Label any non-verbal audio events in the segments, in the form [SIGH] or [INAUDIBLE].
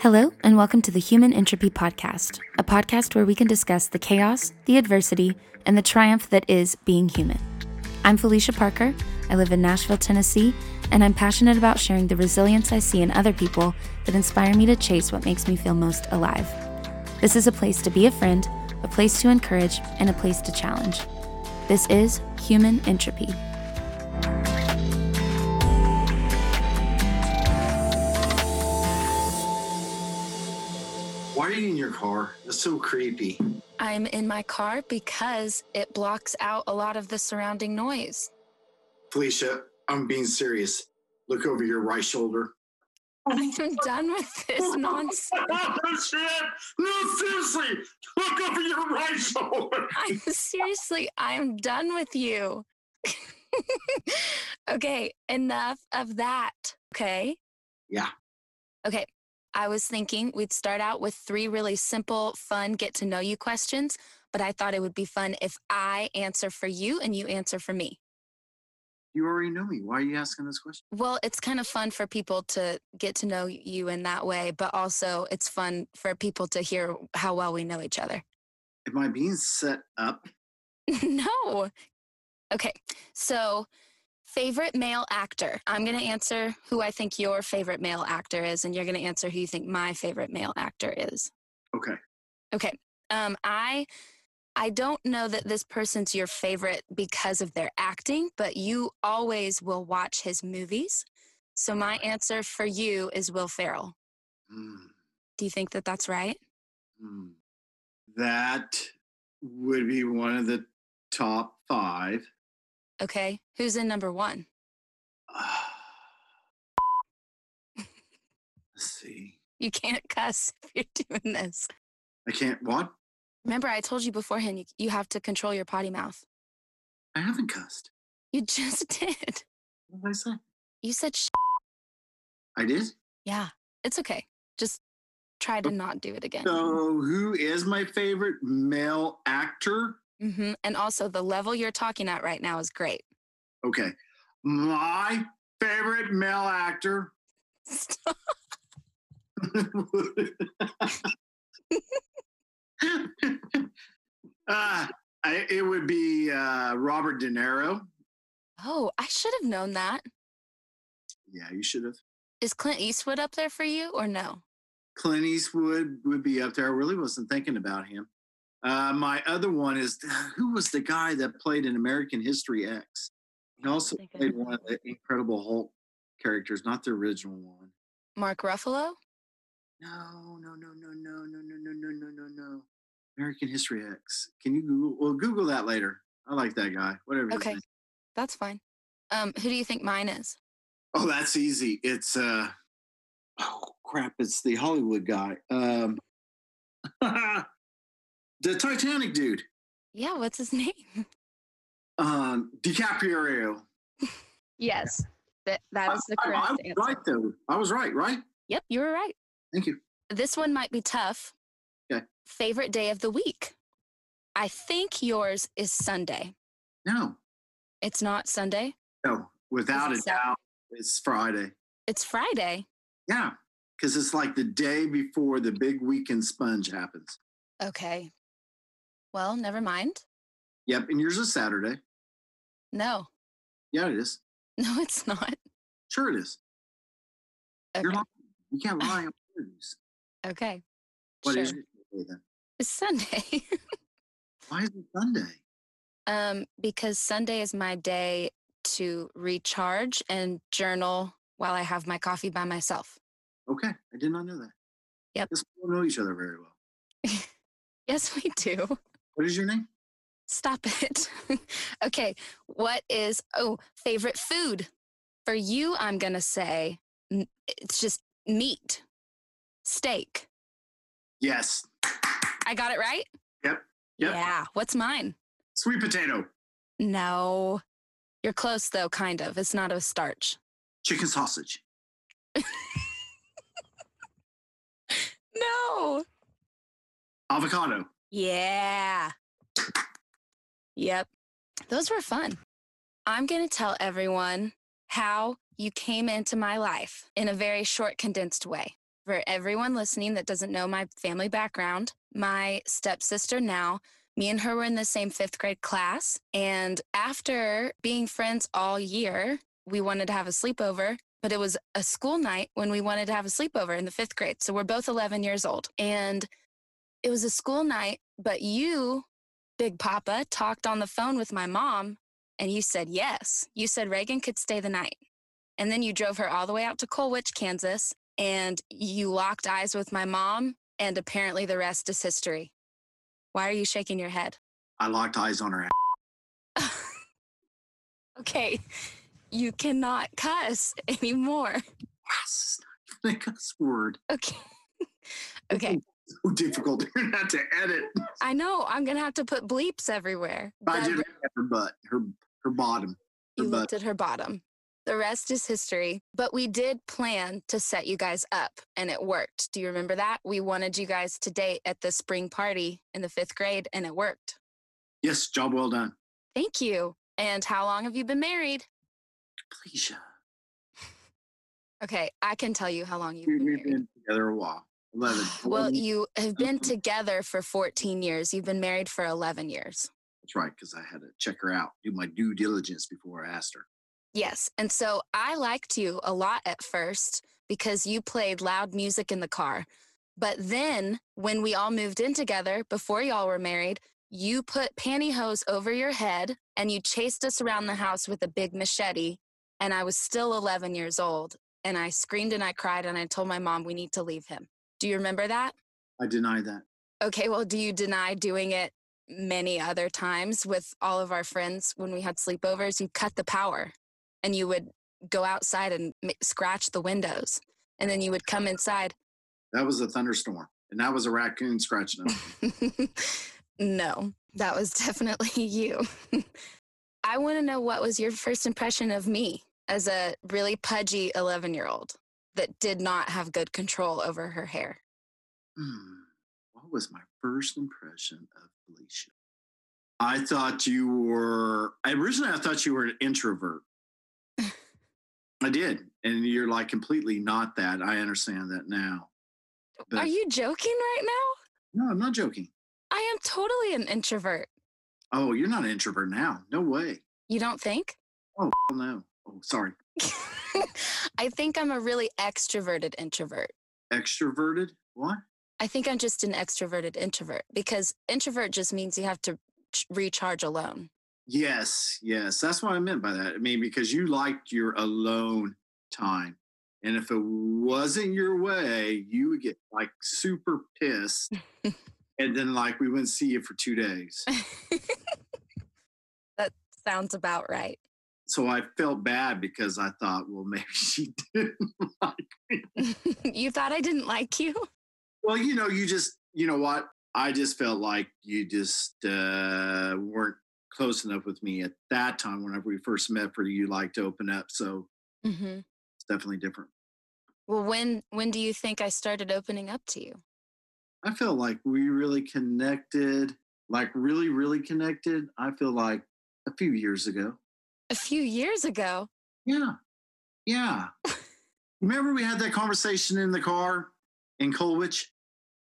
Hello, and welcome to the Human Entropy Podcast, a podcast where we can discuss the chaos, the adversity, and the triumph that is being human. I'm Felicia Parker. I live in Nashville, Tennessee, and I'm passionate about sharing the resilience I see in other people that inspire me to chase what makes me feel most alive. This is a place to be a friend, a place to encourage, and a place to challenge. This is Human Entropy. You in your car? That's so creepy. I'm in my car because it blocks out a lot of the surrounding noise. Felicia, I'm being serious. Look over your right shoulder. I'm done with this [LAUGHS] nonsense. [LAUGHS] oh, shit! No, seriously! Look over your right shoulder! [LAUGHS] I'm seriously, I'm done with you. okay, enough of that. Okay. Yeah. Okay. I was thinking we'd start out with three really simple, fun, get to know you questions, but I thought it would be fun if I answer for you and you answer for me. You already know me. Why are you asking this question? Well, it's kind of fun for people to get to know you in that way, but also it's fun for people to hear how well we know each other. Am I being set up? [LAUGHS] no. Okay. So, favorite male actor. I'm going to answer who I think your favorite male actor is, and you're going to answer who you think my favorite male actor is. Okay. Okay. Um, I I don't know that this person's your favorite because of their acting, but you always will watch his movies. So my answer for you is Will Ferrell. Hmm. Do you think that that's right? Hmm. That would be one of the top five. Okay. Who's in number one? [SIGHS] Let's see. You can't cuss [LAUGHS] if you're doing this. I can't. What? Remember, I told you beforehand you, you have to control your potty mouth. I haven't cussed. You [LAUGHS] just did. What did I say? You said sh. I did. Yeah, it's okay. Just try to oh. not do it again. So, who is my favorite male actor? Hmm And also, the level you're talking at right now is great. Okay. My favorite male actor. Stop. [LAUGHS] uh, I, it would be uh, Robert De Niro. Oh, I should have known that. Yeah, you should have. Is Clint Eastwood up there for you or no? Clint Eastwood would be up there. I really wasn't thinking about him. Uh, my other one is who was the guy that played in American History X? He also played one of the Incredible Hulk characters, not the original one. Mark Ruffalo? No, no, no, no, no, no, no, no, no, no, no, no. American History X. Can you Google? Well, Google that later. I like that guy. Whatever. Okay. That's fine. Um, who do you think mine is? Oh, that's easy. It's uh. Oh crap! It's the Hollywood guy. Um. The Titanic dude. Yeah, what's his [LAUGHS] name? Um, DiCaprio. Yes. That that is the I, I, I correct was answer. right though. I was right. Right. Yep, you were right. Thank you. This one might be tough. Okay. Favorite day of the week. I think yours is Sunday. No, It's not Sunday. no. Without a it doubt, it's Friday. It's Friday. Yeah, because it's like the day before the big weekend sponge happens. Okay. Well, never mind. Yep, and yours is Saturday. No. Yeah, it is. [LAUGHS] No, it's not. Sure, it is. You're Okay. lying. You can't [LAUGHS] lie on. Okay. What sure. is your day then? It's Sunday. [LAUGHS] Why is it Sunday? um, because Sunday is my day to recharge and journal while I have my coffee by myself. Okay, I did not know that. Yep. Guess we don't know each other very well. Yes, we do. What is your name? Stop it. [LAUGHS] okay. What is, oh, favorite food? For you, I'm going to say it's just meat, steak. Yes. I got it right? Yep. Yep. Yeah. What's mine? Sweet potato. No. You're close, though, kind of. It's not a starch. Chicken sausage. [LAUGHS] No. Avocado. Yeah. Yep. Those were fun. I'm going to tell everyone how you came into my life in a very short, condensed way. for everyone listening that doesn't know my family background, my stepsister now, me and her were in the same fifth grade class. And after being friends all year, we wanted to have a sleepover, but it was a school night when we wanted to have a sleepover in the fifth grade. So we're both 11 years old. And it was a school night, but you, Big Papa, talked on the phone with my mom and you said yes. You said Reagan could stay the night. And then you drove her all the way out to Colwich, Kansas, and you locked eyes with my mom. And apparently the rest is history. Why are you shaking your head? I locked eyes on her. [LAUGHS] okay, you cannot cuss anymore. Yes, not a cuss word. Okay. [LAUGHS] okay. So difficult [LAUGHS] not to edit. I know. I'm gonna have to put bleeps everywhere. I did her butt, her her bottom. Her you butt. looked at her bottom. The rest is history. But we did plan to set you guys up and it worked. Do you remember that? We wanted you guys to date at the spring party in the fifth grade and it worked. Yes, job well done. Thank you. And how long have you been married? Please. [LAUGHS] Okay, I can tell you how long you've been We've been together a while. 11. Well, you have been together for 14 years. You've been married for 11 years. That's right, because I had to check her out, do my due diligence before I asked her. Yes. And so I liked you a lot at first because you played loud music in the car. But then when we all moved in together, before y'all were married, you put pantyhose over your head and you chased us around the house with a big machete. And I was still 11 years old. And I screamed and I cried and I told my mom, we need to leave him. Do you remember that? I deny that. Okay. Well, do you deny doing it many other times with all of our friends when we had sleepovers? You cut the power and you would go outside and scratch the windows and then you would come inside that was a thunderstorm and that was a raccoon scratching them [LAUGHS] no that was [LAUGHS] definitely you [LAUGHS] i want to know what was your first impression of me as a really pudgy 11 year old that did not have good control over her hair hmm. what was my first impression of felicia i thought you were originally i thought you were an introvert [LAUGHS] I did. And you're like completely not that. I understand that now. But, Are you joking right now? No, I'm not joking. I am totally an introvert. Oh, you're not an introvert now. No way. You don't think? Oh, no. Oh, sorry. [LAUGHS] [LAUGHS] I think I'm a really extroverted introvert. Extroverted? What? I think I'm just an extroverted introvert because introvert just means you have to recharge alone. Yes, yes. That's what I meant by that. I mean, because you liked your alone time. And if it wasn't your way, you would get like super pissed. [LAUGHS] and then, like, we wouldn't see you for two days. [LAUGHS] that sounds about right. So I felt bad because I thought, well, maybe [LAUGHS] she didn't [LAUGHS] like me. [LAUGHS] you thought I didn't like you? Well, you know, you just, you know what? I just felt like you just uh, weren't close enough with me at that time whenever we first met for you like to open up so mm-hmm. it's definitely different well when when do you think i started opening up to you i feel like we really connected like really really connected i feel like a few years ago a few years ago yeah yeah remember we had that conversation in the car in colwich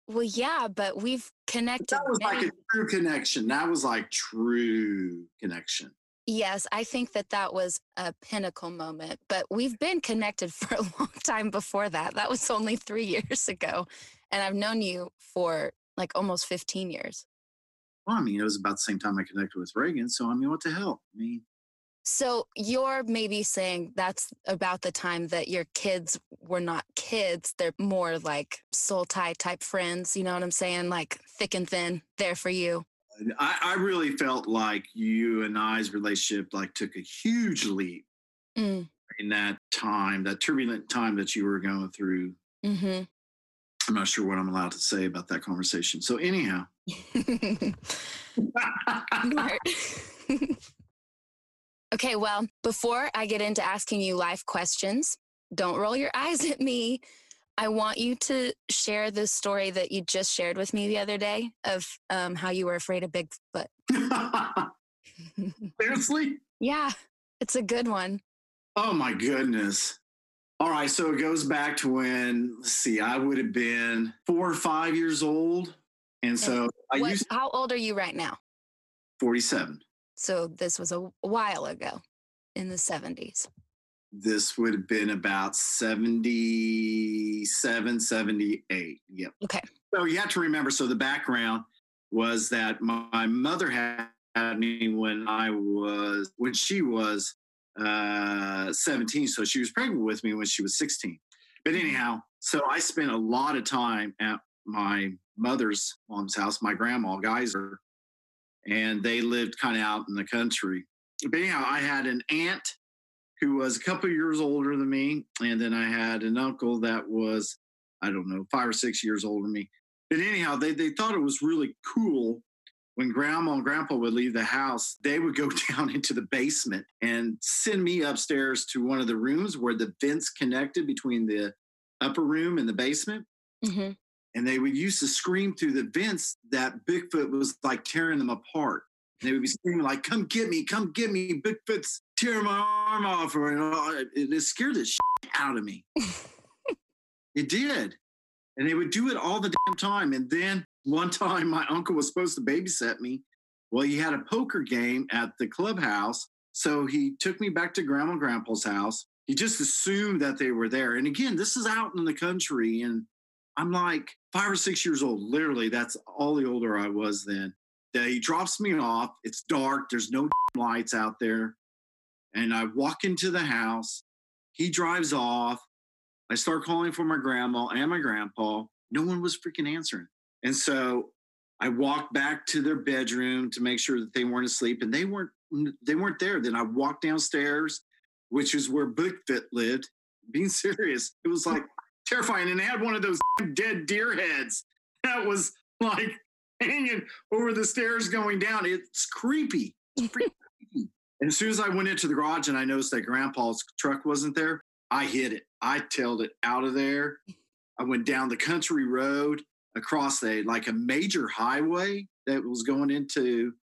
well, yeah, but we've connected. That was many- like a true connection. That was like true connection. Yes, I think that that was a pinnacle moment, but we've been connected [LAUGHS] for a long time before that. That was only three [LAUGHS] years ago. And I've known you for like almost 15 years. Well, I mean, it was about the same time I connected with Reagan. So, I mean, what the hell? I mean, so you're maybe saying that's about the time that your kids were not kids. They're more like soul tie type friends. You know what I'm saying? Like thick and thin, there for you. I, I really felt like you and I's relationship like took a huge leap mm. in that time, that turbulent time that you were going through. Mm-hmm. I'm not sure what I'm allowed to say about that conversation. So anyhow. [LAUGHS] [LAUGHS] Okay, well, before I get into asking you life questions, don't roll your [LAUGHS] eyes at me. I want you to share the story that you just shared with me the other day of um, how you were afraid of Bigfoot. [LAUGHS] Seriously? yeah, it's a good one. Oh my goodness. All right, so it goes back to when let's see, I would have been four or five years old, and so I used how old are you right now? forty-seven. So this was a while ago in the 70s. This would have been about 77, 78. Yep. Okay. So you have to remember. So the background was that my, mother had me when I was when she was uh, 17. So she was pregnant with me when she was 16. But anyhow, so I spent a lot of time at my mother's mom's house, my grandma Geyser, and they lived kind of out in the country. But anyhow, I had an aunt who was a couple years older than me, and then I had an uncle that was I don't know five or six years older than me. But anyhow, they they thought it was really cool when grandma and grandpa would leave the house, they would go [LAUGHS] down into the basement and send me upstairs to one of the rooms where the vents connected between the upper room and the basement. hmm And they would use to scream through the vents that Bigfoot was like tearing them apart. And they would be screaming like, "Come get me! Come get me! Bigfoot's tearing my arm off!" Or you know, it, it scared the shit out of me. [LAUGHS] it did, and they would do it all the damn time. And then one time, my uncle was supposed to babysit me. Well, he had a poker game at the clubhouse, so he took me back to Grandma and Grandpa's house. He just assumed that they were there. And again, this is out in the country, and I'm like five or six years old. Literally, that's all the older I was then. He drops me off. It's dark. There's no [LAUGHS] lights out there. And I walk into the house. He drives off. I start calling for my grandma and my grandpa. No one was freaking answering. And so I walked back to their bedroom to make sure that they weren't asleep, and they weren't. They weren't there. Then I walked downstairs, which is where Bigfoot lived. Being [LAUGHS] serious, it was like terrifying. And they had one of those [LAUGHS] dead deer heads that was like hanging over the stairs going down. It's creepy. It's [LAUGHS] creepy. And as soon as I went into the garage and I noticed that Grandpa's truck wasn't there, I hit it. I tailed it out of there. I went down the country road across a like a major highway that was going into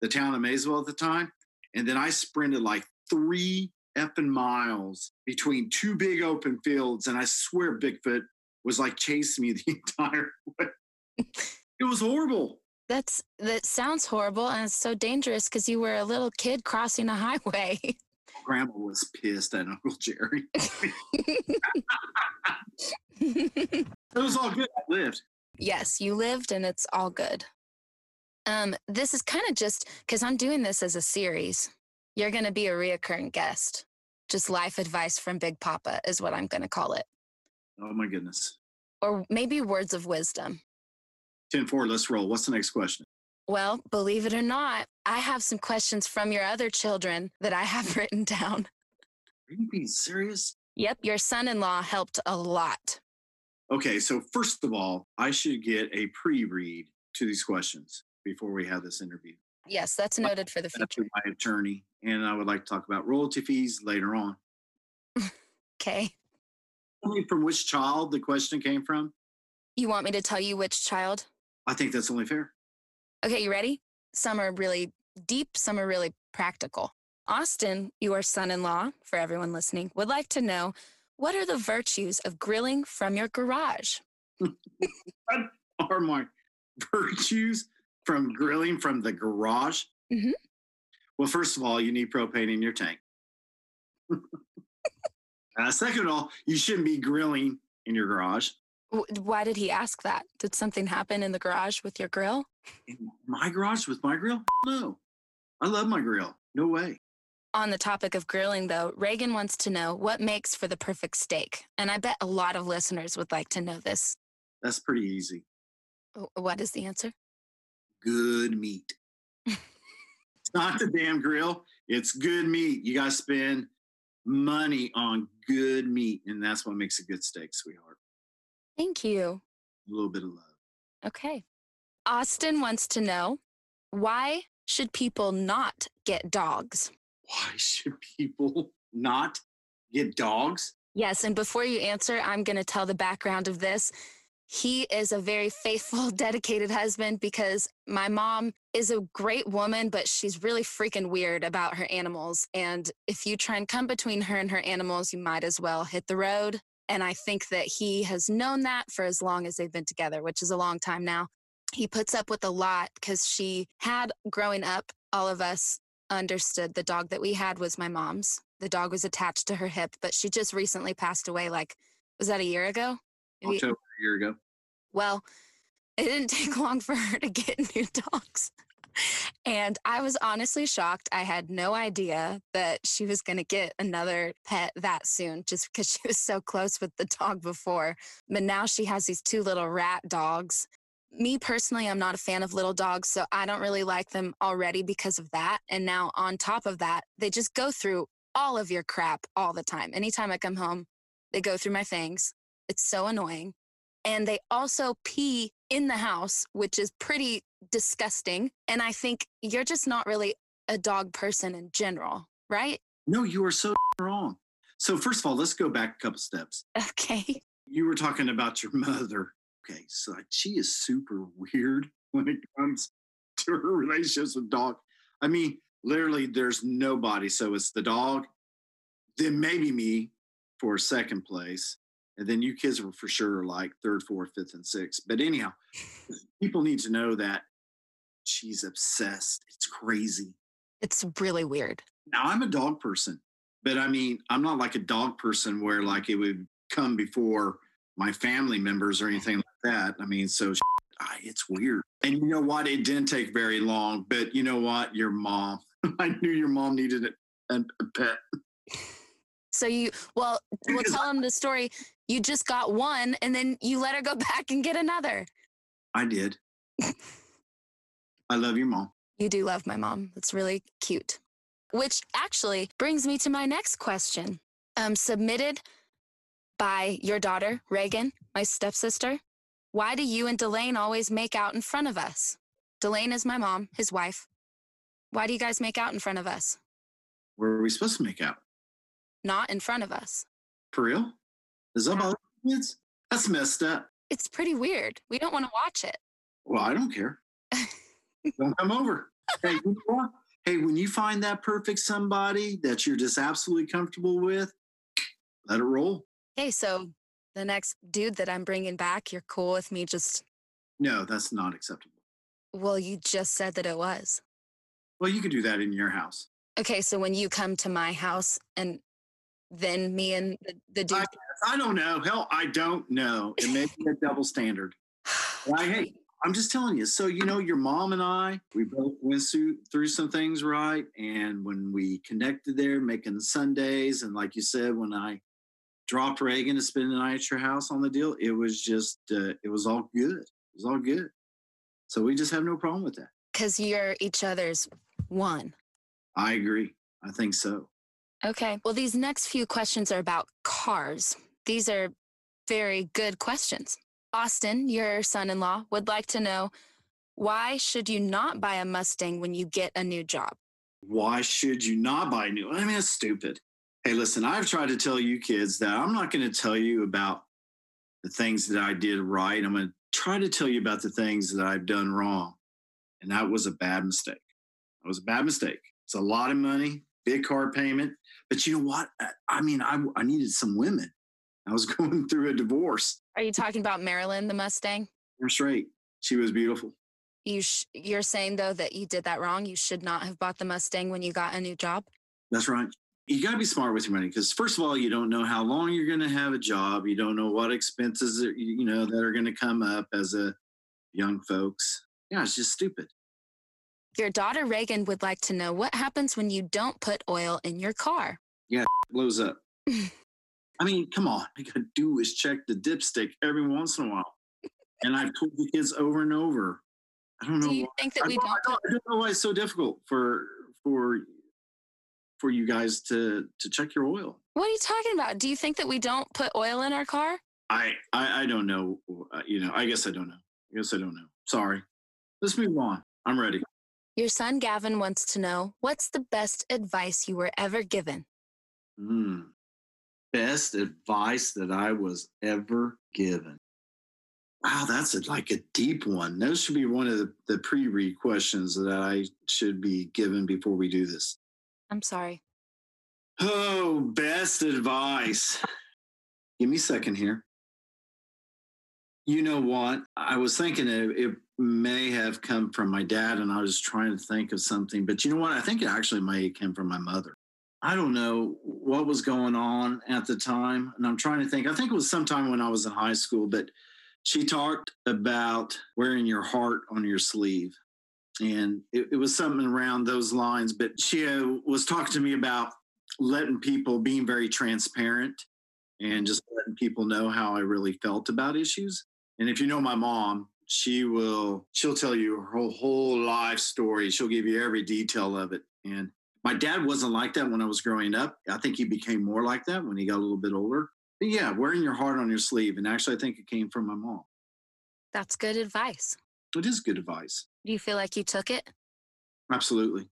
the town of Maysville at the time. And then I sprinted like three effing miles between two big open fields. And I swear Bigfoot was like chasing me [LAUGHS] the entire way. It was horrible. That's that sounds horrible and it's so dangerous because you were a little kid crossing a highway. [LAUGHS] Grandma was pissed at Uncle Jerry. [LAUGHS] It was all good. I lived. yes, you lived and it's all good. Um, this is kind of just because I'm doing this as a series. You're going to be a reoccurring guest. Just life advice from Big Papa is what I'm going to call it, Oh my goodness. or maybe words of wisdom. 10 4, let's roll. What's the next question? Well, believe it or not, I have some questions from your other children that I have [LAUGHS] written down. Are you being serious? Yep, your son in law helped a lot. Okay, so first of all, I should get a pre read to these questions before we have this interview. Yes, that's noted for the future. my attorney, and I would like to talk about royalty fees later on. [LAUGHS] Okay. Tell me from which child the question came from. You want me to tell you which child? I think that's only fair. Okay, you ready? Some are really deep, some are really practical. Austin, your son in law, for everyone listening, would like to know what are the virtues of grilling from your garage? [LAUGHS] what Are my [LAUGHS] virtues from grilling from the garage? Mhm. Well, first of all, you need propane in your tank. [LAUGHS] uh, second of all, you shouldn't be grilling in your garage. Why did he ask that? Did something happen in the garage with your grill? In my garage with my grill? No. I love my grill. No way. On the topic of grilling, though, Reagan wants to know what makes for the perfect steak. And I bet a lot of listeners would like to know this. That's pretty easy. What is the answer? Good meat. [LAUGHS] it's not the damn grill. It's good meat. You got to spend money on good meat. And that's what makes a good steak, sweetheart. Thank you. A little bit of love. Okay. Austin wants to know why should people not get dogs? Why should people not get dogs? Yes, and before you answer, I'm going to tell the background of this. He is a very faithful, [LAUGHS] dedicated husband because my mom is a great woman, but she's really freaking weird about her animals. And if you try and come between her and her animals, you might as well hit the road. And I think that he has known that for as long as they've been together, which is a long time now. He puts up with a lot because she had growing up, all of us understood the dog that we had was my mom's. The dog was attached to her hip, but she just recently passed away. Like, was that a year ago? October year ago. Well, it didn't [LAUGHS] take long for her to get [LAUGHS] new dogs. And I was honestly shocked. I had no idea that she was going to get another pet that soon just because [LAUGHS] she was so close with the dog before. But now she has these two little rat dogs. Me personally, I'm not a fan of little dogs, so I don't really like them already because of that. And now, on top of that, they just go through all of your crap all the time. Anytime I come home, they go through my things. It's so annoying. And they also pee in the house, which is pretty disgusting. And I think you're just not really a dog person in general, right? No, you are so [LAUGHS] wrong. So, first of all, let's go back a couple steps. [LAUGHS] Okay. You were talking about your mother. Okay, so she is super weird [LAUGHS] when it comes to her relationships with dog. I mean, literally, there's nobody. So it's the dog, then maybe me for second place, and then you kids were for sure like third, fourth, fifth, and sixth. But anyhow, [SIGHS] people need to know that she's obsessed. It's crazy. It's really weird. Now I'm a dog person, but I mean, I'm not like a dog person where like it would come before my family members or anything like that. I mean, so [LAUGHS] it's weird. And you know what? It didn't take very long, but you know what? Your mom, [LAUGHS] I knew your mom needed a, a pet. So you, well, [LAUGHS] we'll tell them the story. You just got one and then you let her go [LAUGHS] back and get another. I did. [LAUGHS] I love your mom. You do love my mom. That's really cute. Which actually brings me to my next question. Um, submitted by your daughter, Reagan, my stepsister. Why do you and Delane always make out in front of us? Delane is my mom, his wife. Why do you guys make out in front of us? Where are we supposed to make out? Not in front of us. For real? Is that about kids? That's messed up. It's pretty weird. We don't want to watch it. Well, I don't care. [LAUGHS] don't come over. Hey, you know hey, when you find that perfect somebody that you're just absolutely comfortable with, let it roll. Hey, so the next dude that I'm bringing back, you're cool with me just. No, that's not acceptable. Well, you just said that it was. Well, you could do that in your house. Okay, so when you come to my house and then me and the, the dude. I, I, don't know. Hell, I don't know. It may be a double standard. I hate. I'm just telling you. So, you know, your mom and I, we both went through, through some things, right? And when we connected there, making Sundays, and like you said, when I dropped Reagan to spend the night at your house on the deal, it was just, uh, it was all good. It was all good. So we just have no problem with that. Because you're each other's one. I agree. I think so. Okay. Well, these next few questions are about cars. These are very good questions. Austin, your son in law, would like to know why should you not buy a Mustang when you get a new job? Why should you not buy a new? I mean, it's stupid. Hey, listen, I've tried to tell you kids that I'm not going to tell you about the things that I did right. I'm going to try to tell you about the things that I've done wrong. And that was a bad mistake. That was a bad mistake. It's a lot of money, big car payment. But you know what? I mean, I, I needed some women. I was [LAUGHS] going through a divorce. Are you talking about Marilyn, the Mustang? That's right. She was beautiful. You sh- you're saying though that you did that wrong. You should not have bought the Mustang when you got a new job. That's right. You got to be smart with your money because first of all, you don't know how long you're going to have a job. You don't know what expenses are, you know that are going to come up as a young folks. Yeah, it's just stupid. Your daughter Reagan would like to know what happens when you don't put oil in your car. Yeah, it blows up. [LAUGHS] I mean, come on. All you gotta do is check the dipstick every once in a while. And I've told the kids over and over. I don't know. Do you why. think that we don't? I don't, I don't know why it's so difficult for for for you guys to to check your oil. What are you talking about? Do you think that we don't put oil in our car? I I, I don't know. Uh, you know, I guess I don't know. I guess I don't know. Sorry. Let's move on. I'm ready. Your son Gavin wants to know what's the best advice you were ever given? Hmm best advice that I was ever given. Wow, that's a, like a deep one. Those should be one of the, the pre read questions that I should be given before we do this. I'm sorry. Oh, best advice. Give me a second here. You know what? I was thinking it, it may have come from my dad, and I was trying to think of something, but you know what? I think it actually may have come from my mother. I don't know what was going on at the time. And I'm trying to think. I think it was sometime when I was in high school, but she talked about wearing your heart on your sleeve. And it, it was something around those lines. But she uh, was talking to me about letting people being very transparent and just letting people know how I really felt about issues. And if you know my mom, she will she'll tell you her whole, whole life story. She'll give you every detail of it. And my dad wasn't like that when I was growing up. I think he became more like that when he got a little bit older. But yeah, wearing your heart on your sleeve. And actually, I think it came from my mom. That's good advice. It is good advice. Do you feel like you took it? Absolutely.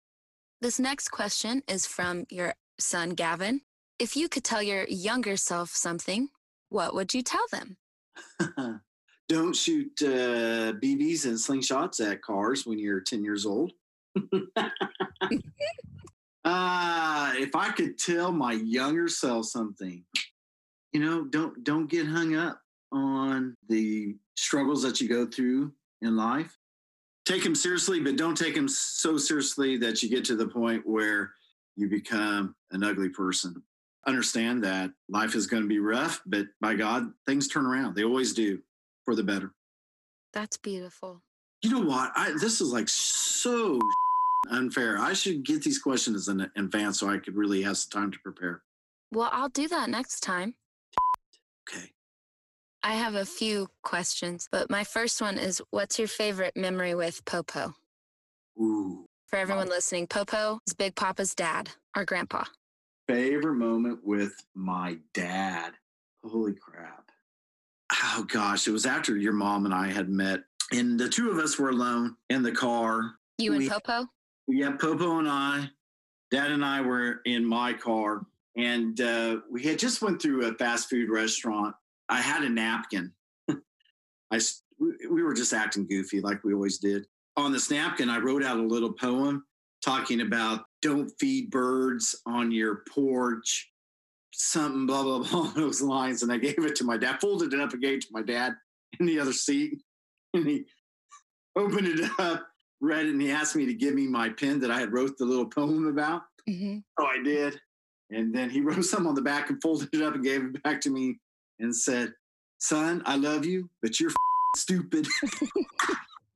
This next question is from your son, Gavin. If you could tell your younger self something, what would you tell them? [LAUGHS] Don't shoot uh, BBs and slingshots at cars when you're 10 years old. uh, if I could tell my younger self something, you know, don't don't get hung up on the struggles that you go through in life. Take them seriously, but don't take them so seriously that you get to the point where you become an ugly person. Understand that life is going to be rough, but by God, things turn around. They always do for the better. That's beautiful. You know what? I, this is like so [LAUGHS] unfair. I should get these questions in advance so I could really have some time to prepare. Well, I'll do that next time. Okay. I have a few questions, but my first one is what's your favorite memory with Popo? Ooh. For everyone listening, Popo is Big Papa's dad, our grandpa. Favorite moment with my dad. Holy crap. Oh gosh, it was after your mom and I had met, and the two of us were alone in the car. You and We- Popo? Yeah, Popo and I, Dad and I were in my car, and uh, we had just went through a fast food restaurant. I had a napkin. [LAUGHS] I we- we were just acting goofy like we always did. On this napkin, I wrote out a little poem talking about don't feed birds on your porch, something blah blah [LAUGHS] blah those lines, and I gave it to my dad. Folded it up and gave it to my dad in the other seat, [LAUGHS] and he opened it up read it and he asked me to give me my pen that I had wrote the little poem about. Mm-hmm. So I did. And then he [LAUGHS] wrote some on the back and folded it up and gave it back to me and said, Son, I love you, but you're stupid.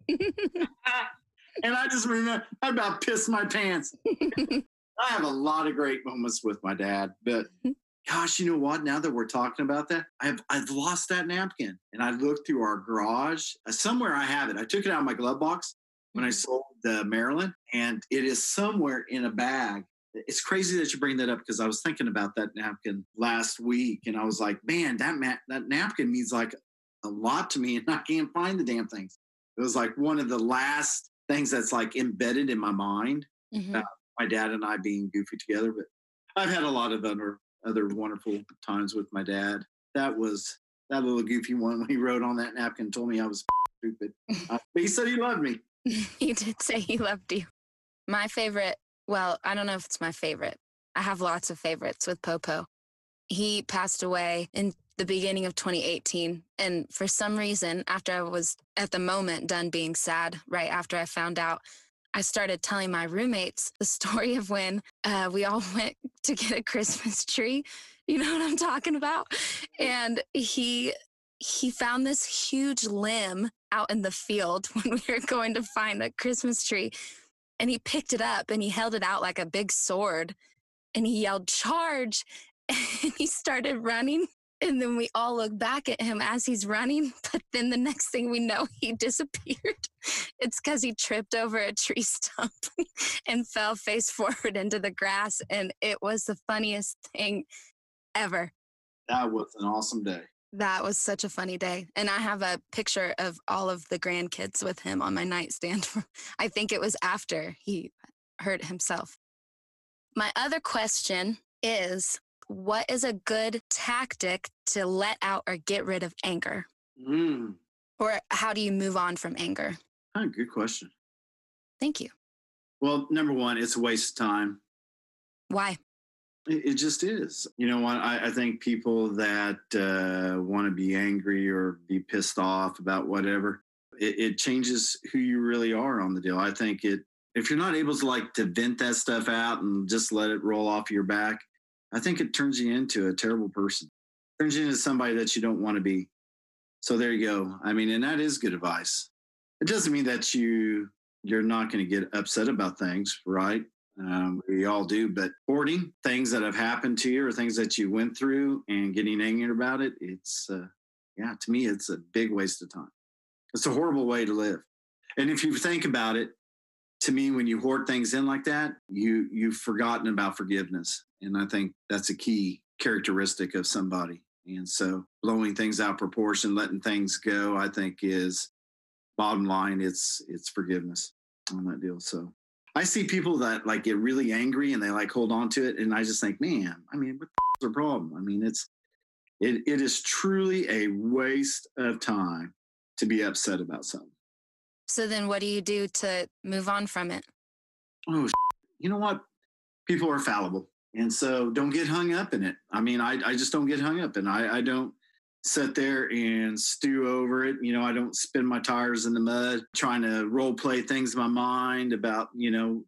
and I just remember I about pissed my pants. I have a lot of great moments with my dad, but gosh, you know what? Now that we're talking about that, I've I've lost that napkin. And I looked through our garage. Uh, somewhere I have it. I took it out of my glove box when I sold uh, Marilyn, and it is somewhere in a bag. It's crazy that you bring that up because I was thinking about that napkin last week, and I was like, man, that ma- that napkin means like a lot to me, [LAUGHS] and I can't find the damn things. It was like one of the last things that's like embedded in my mind. Mhm. My dad and I being goofy together, but I've had a lot of other other wonderful times with my dad. That was that little goofy one when he wrote on that napkin told me I was [LAUGHS] stupid. Uh, but he said he loved me. [LAUGHS] he did say he loved you. My favorite, well, I don't know if it's my favorite. I have lots of favorites with Popo. He passed away in the beginning of 2018. And for some reason, after I was at the moment done being sad, right after I found out, I started telling my roommates the story of when uh, we all [LAUGHS] went to get a Christmas tree. You know what I'm talking about? And he he found this huge limb out in the field [LAUGHS] when we were going to find a Christmas tree. And he picked it up and he held it out like a big sword and he yelled, Charge! [LAUGHS] And he started running. And then we all look back at him as he's running. [LAUGHS] But then the next thing we know, [LAUGHS] he disappeared. It's because he tripped over a tree [LAUGHS] stump and fell face forward into the grass. And it was the funniest thing ever. That was an awesome day. That was such a funny day. And I have a picture of all of the grandkids with him on my nightstand. I think it was after he hurt himself. My other question is what is a good tactic to let out or get rid of anger? Mm. Or how do you move on from anger? Oh, good question. Thank you. Well, number one, it's a waste of time. Why? It, it just is. You know what? I, I think people that uh, want to be angry or be pissed off about whatever, it, it changes who you really are on the deal. I think it, if you're not able to like to vent that stuff out and just let it roll off your back, I think it turns you into a terrible person. It turns you into somebody that you don't want to be. So there you go. I mean, and that is good advice. It doesn't mean that you you're not going to get upset about things, right? Um, we all do, but hoarding things that have happened to you or things that you went through and getting angry about it, it's, uh, yeah, to me, it's a big waste of time. It's a horrible way to live. And if you think about it, to me, when you hoard things in like that, you you've forgotten about forgiveness, and I think that's a key characteristic of somebody. And so, blowing things out proportion, letting things go, I think is bottom line. It's it's forgiveness on that deal. So I see people that like get really angry and they like hold on to it. And I just think, man, I mean, what the problem? I mean, it's, it, it is truly a waste of time to be upset about something. So then what do you do to move on from it? Oh, you know what? People are fallible. And so don't get hung up in it. I mean, I, I just don't get hung up and I, I don't, sit there and stew over it. You know, I don't spin my tires in the mud trying to role play things in my mind about, you know,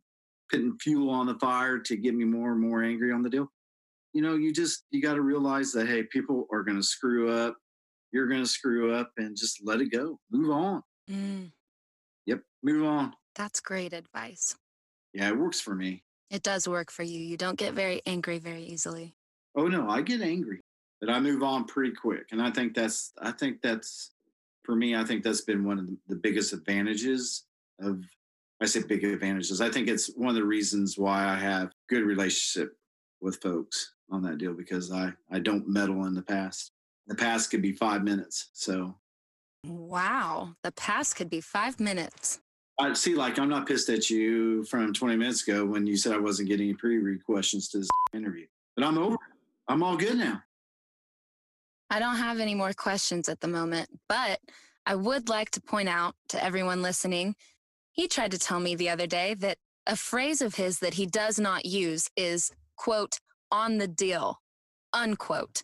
putting fuel on the fire to get me more and more angry on the deal. You know, you just, you got to realize that, hey, people are going to screw up. You're going to screw up and just let it go. Move on. Mm. Move on. That's great advice. Yeah, it works for me. It does work for you. You don't get very angry very easily. Oh, no, I get angry but I move on pretty quick. And I think that's, I think that's, for me, I think that's been one of the biggest advantages of, I say big advantages. I think it's one of the reasons why I have good relationship with folks on that deal because I, I don't meddle in the past. The past could be five minutes. So, wow, the past could be five minutes. I see, like, I'm not pissed at you from 20 minutes ago when you said I wasn't getting any pre read questions to this interview, but I'm over. I'm all good now. I don't have any more questions at the moment, but I would like to point out to everyone listening he tried to tell me the other day that a phrase of his that he does not use is, quote, on the deal, unquote.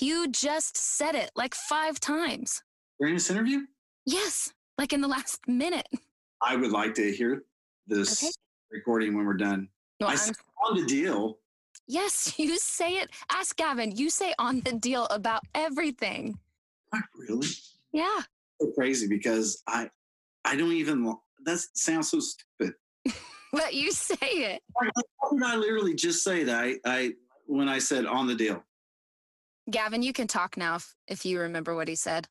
You just said it like five times. During this interview? Yes, like in the last minute. I would like to hear this okay. recording when we're done. No, I on the deal. Yes, [LAUGHS] you say it. Ask Gavin. You say on the deal about everything. I really? Yeah. So crazy because I, I don't even. That sounds so stupid. [LAUGHS] but you say it. Did I literally just say that? I, I when I said on the deal. Gavin, you can talk now if, if you remember what he said.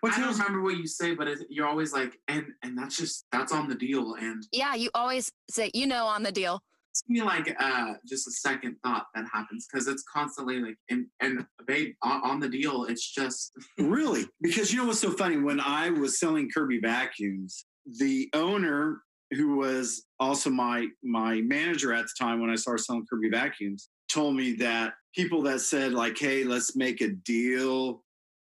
What I don't remember what you say, but you're always like, and and that's just that's on the deal. And yeah, you always say, you know, on the deal It's me like uh, just a second thought that happens because it's constantly like and and babe on, on, the deal it's just [LAUGHS] really because you know what's so funny when i was selling kirby vacuums the owner who was also my my manager at the time when i started selling kirby vacuums told me that people that said like hey let's make a deal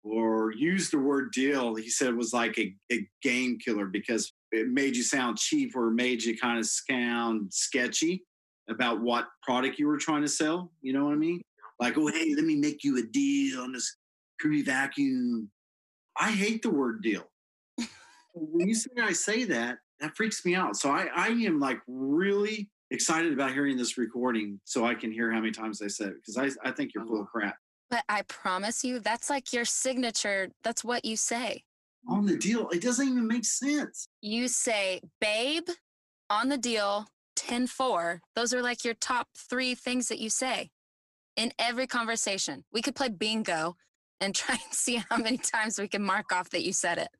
or use the word deal he said was like a, a game killer because it made you sound cheap or made you kind of sound sketchy about what product you were trying to sell. You know what I mean? Like, oh, hey, let me make you a deal on this Kirby vacuum. I hate the word deal. when you say I say that, that freaks me out. So I, I am like really excited about hearing this recording so I can hear how many times I said it because I, I think you're full of oh. crap. But I promise you, that's like your signature. That's what you say. On the deal. It doesn't even make sense. You say, babe, on the deal, 10 4, those are like your top three things that you say in every conversation. We could play bingo and try and see how many times we can mark off that you said it.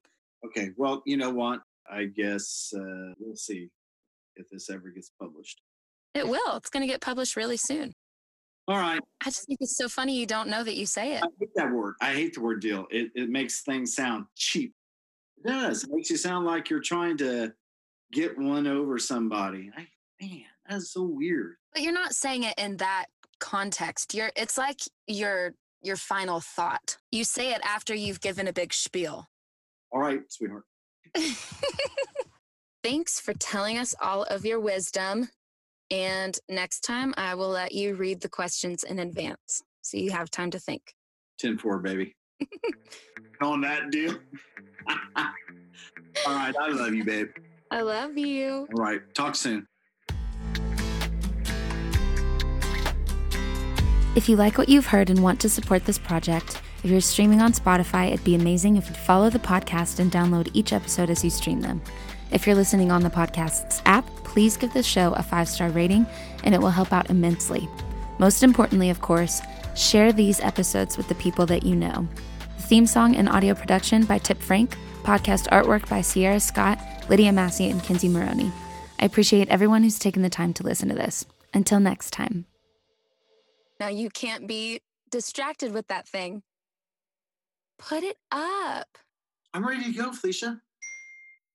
Okay. Well, you know what? I guess uh, we'll see if this ever gets published. It will. It's going to get published really soon. All right. I just think it's so funny you don't know that you say it. I hate that word. I hate the word deal. It, it makes things sound cheap. It does. It makes you sound like you're trying to get one over somebody. I man, that's so weird. But you're not saying it in that context. You're it's like your your final thought. You say it after you've given a big spiel. All right, sweetheart. [LAUGHS] Thanks for telling us all of your wisdom. And next time, I will let you read the questions in advance so you have time to think. 10 4, baby. [LAUGHS] On that deal. All right. I love you, babe. I love you. All right. Talk soon. If you like what you've heard and want to support this project, if you're streaming on Spotify, it'd be amazing if you'd follow the podcast and download each episode as you stream them. If you're listening on the podcast's app, please give this show a five star rating, and it will help out immensely. Most importantly, of course, share these episodes with the people that you know. The theme song and audio production by Tip Frank, podcast artwork by Sierra Scott, Lydia Massey, and Kinsey Maroney. I appreciate everyone who's taken the time to listen to this. Until next time. Now you can't be distracted with that thing. Put it up. I'm ready to go, Felicia.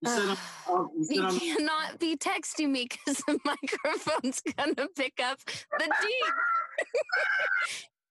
[SIGHS] You said, I'm, oh, you cannot be texting me because the [LAUGHS] microphone's gonna pick up the deep. [LAUGHS]